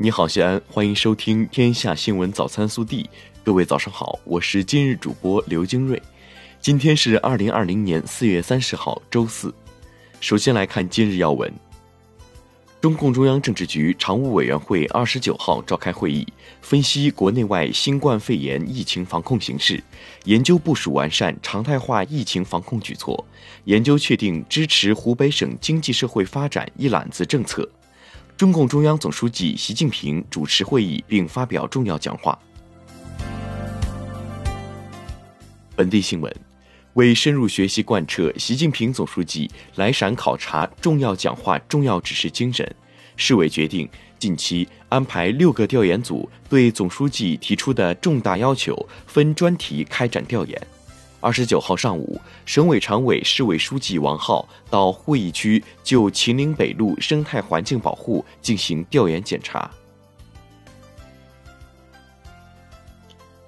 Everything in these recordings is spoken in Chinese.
你好，西安，欢迎收听《天下新闻早餐速递》。各位早上好，我是今日主播刘金瑞。今天是二零二零年四月三十号，周四。首先来看今日要闻。中共中央政治局常务委员会二十九号召开会议，分析国内外新冠肺炎疫情防控形势，研究部署完善常态化疫情防控举措，研究确定支持湖北省经济社会发展一揽子政策。中共中央总书记习近平主持会议并发表重要讲话。本地新闻，为深入学习贯彻习近平总书记来陕考察重要讲话重要指示精神，市委决定近期安排六个调研组对总书记提出的重大要求分专题开展调研。二十九号上午，省委常委、市委书记王浩到会议区就秦岭北路生态环境保护进行调研检查。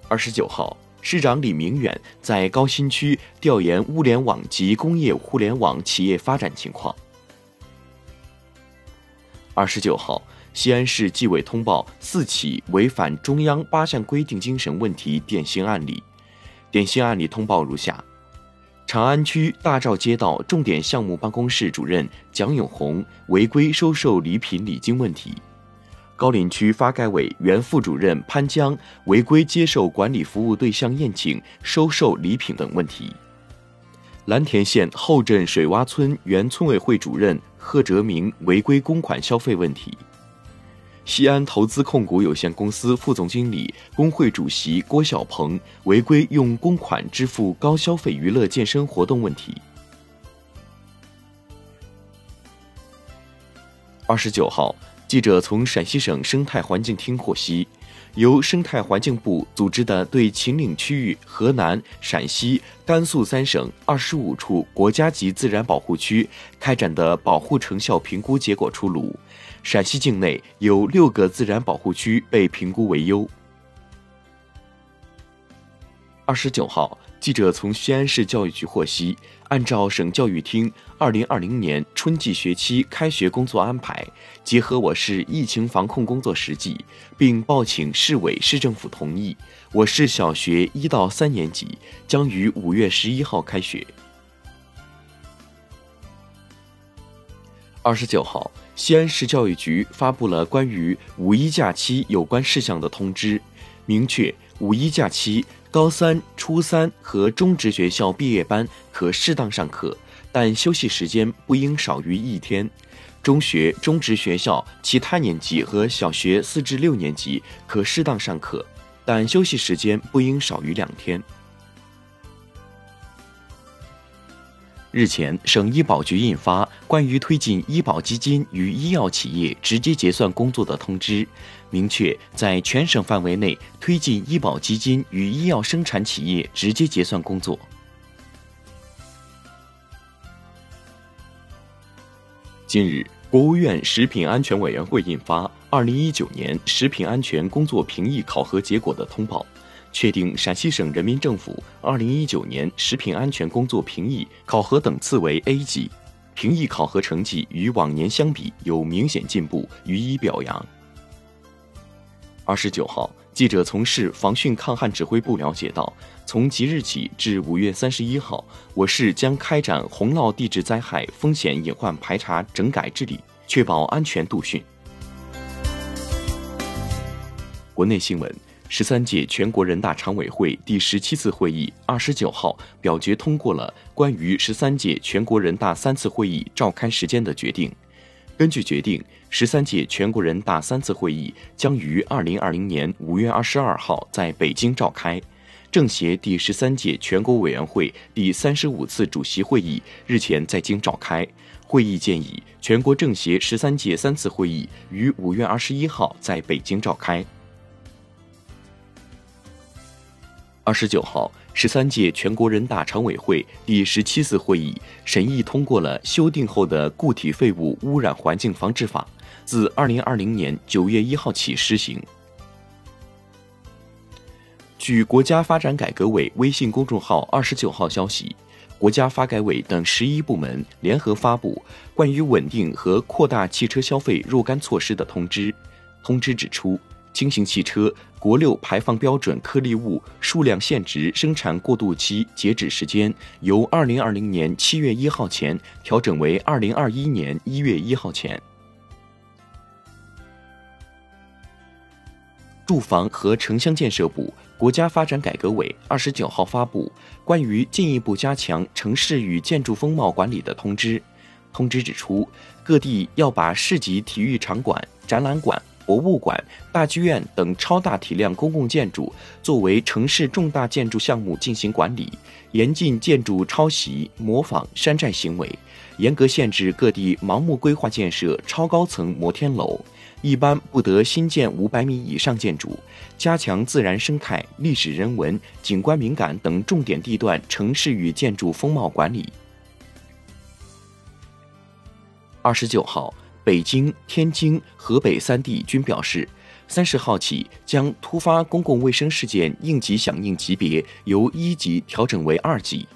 二十九号，市长李明远在高新区调研物联网及工业互联网企业发展情况。二十九号，西安市纪委通报四起违反中央八项规定精神问题典型案例。典型案例通报如下：长安区大赵街道重点项目办公室主任蒋永红违规收受礼品礼金问题；高陵区发改委原副主任潘江违规接受管理服务对象宴请、收受礼品等问题；蓝田县后镇水洼村原村委会主任贺哲明违规公款消费问题。西安投资控股有限公司副总经理、工会主席郭小鹏违规用公款支付高消费娱乐健身活动问题。二十九号，记者从陕西省生态环境厅获悉，由生态环境部组织的对秦岭区域河南、陕西、甘肃三省二十五处国家级自然保护区开展的保护成效评估结果出炉。陕西境内有六个自然保护区被评估为优。二十九号，记者从西安市教育局获悉，按照省教育厅二零二零年春季学期开学工作安排，结合我市疫情防控工作实际，并报请市委市政府同意，我市小学一到三年级将于五月十一号开学。二十九号。西安市教育局发布了关于五一假期有关事项的通知，明确五一假期高三、初三和中职学校毕业班可适当上课，但休息时间不应少于一天；中学、中职学校其他年级和小学四至六年级可适当上课，但休息时间不应少于两天。日前，省医保局印发关于推进医保基金与医药企业直接结算工作的通知，明确在全省范围内推进医保基金与医药生产企业直接结算工作。近日，国务院食品安全委员会印发《二零一九年食品安全工作评议考核结果的通报》。确定陕西省人民政府二零一九年食品安全工作评议考核等次为 A 级，评议考核成绩与往年相比有明显进步，予以表扬。二十九号，记者从市防汛抗旱指挥部了解到，从即日起至五月三十一号，我市将开展洪涝地质灾害风险隐患排查整改治理，确保安全度汛。国内新闻。十三届全国人大常委会第十七次会议二十九号表决通过了关于十三届全国人大三次会议召开时间的决定。根据决定，十三届全国人大三次会议将于二零二零年五月二十二号在北京召开。政协第十三届全国委员会第三十五次主席会议日前在京召开，会议建议全国政协十三届三次会议于五月二十一号在北京召开。二十九号，十三届全国人大常委会第十七次会议审议通过了修订后的《固体废物污染环境防治法》，自二零二零年九月一号起施行。据国家发展改革委微信公众号二十九号消息，国家发改委等十一部门联合发布关于稳定和扩大汽车消费若干措施的通知。通知指出，轻型汽车国六排放标准颗粒物数量限值生产过渡期截止时间由二零二零年七月一号前调整为二零二一年一月一号前。住房和城乡建设部、国家发展改革委二十九号发布关于进一步加强城市与建筑风貌管理的通知。通知指出，各地要把市级体育场馆、展览馆、博物馆、大剧院等超大体量公共建筑作为城市重大建筑项目进行管理，严禁建筑抄袭、模仿、山寨行为，严格限制各地盲目规划建设超高层摩天楼。一般不得新建五百米以上建筑，加强自然生态、历史人文、景观敏感等重点地段城市与建筑风貌管理。二十九号，北京、天津、河北三地均表示，三十号起将突发公共卫生事件应急响应级别由一级调整为二级。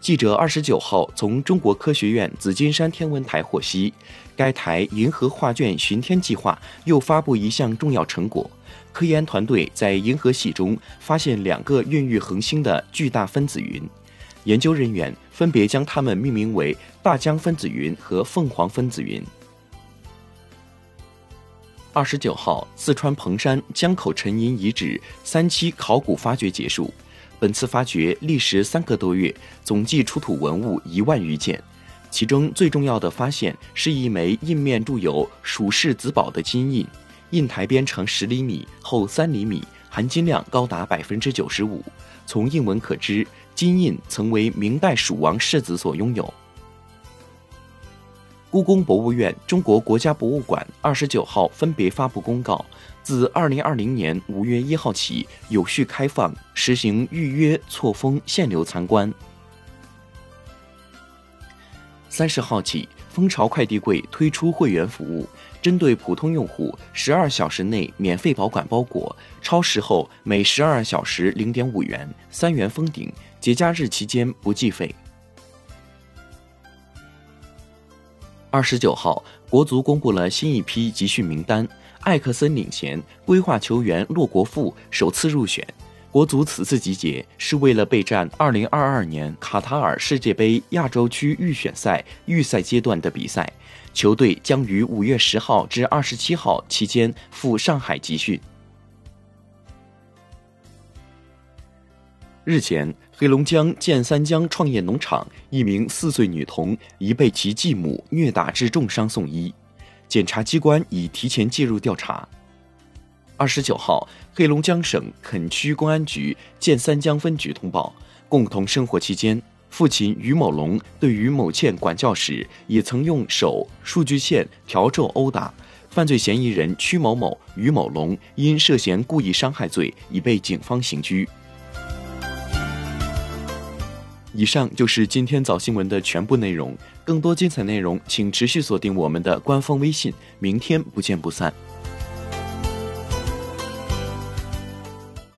记者二十九号从中国科学院紫金山天文台获悉，该台银河画卷巡天计划又发布一项重要成果：科研团队在银河系中发现两个孕育恒星的巨大分子云，研究人员分别将它们命名为大江分子云和凤凰分子云。二十九号，四川彭山江口沉银遗址三期考古发掘结束。本次发掘历时三个多月，总计出土文物一万余件，其中最重要的发现是一枚印面铸有“蜀氏子宝”的金印，印台边长十厘米，厚三厘米，含金量高达百分之九十五。从印文可知，金印曾为明代蜀王世子所拥有。故宫博物院、中国国家博物馆二十九号分别发布公告，自二零二零年五月一号起有序开放，实行预约、错峰、限流参观。三十号起，蜂巢快递柜推出会员服务，针对普通用户，十二小时内免费保管包裹，超时后每十二小时零点五元，三元封顶，节假日期间不计费。二十九号，国足公布了新一批集训名单，艾克森领衔，规划球员骆国富首次入选。国足此次集结是为了备战二零二二年卡塔尔世界杯亚洲区预选赛预赛阶段的比赛，球队将于五月十号至二十七号期间赴上海集训。日前，黑龙江建三江创业农场一名四岁女童疑被其继母虐打致重伤送医，检察机关已提前介入调查。二十九号，黑龙江省垦区公安局建三江分局通报，共同生活期间，父亲于某龙对于某倩管教时，也曾用手、数据线笤帚殴打。犯罪嫌疑人曲某某、于某龙因涉嫌故意伤害罪，已被警方刑拘。以上就是今天早新闻的全部内容。更多精彩内容，请持续锁定我们的官方微信。明天不见不散。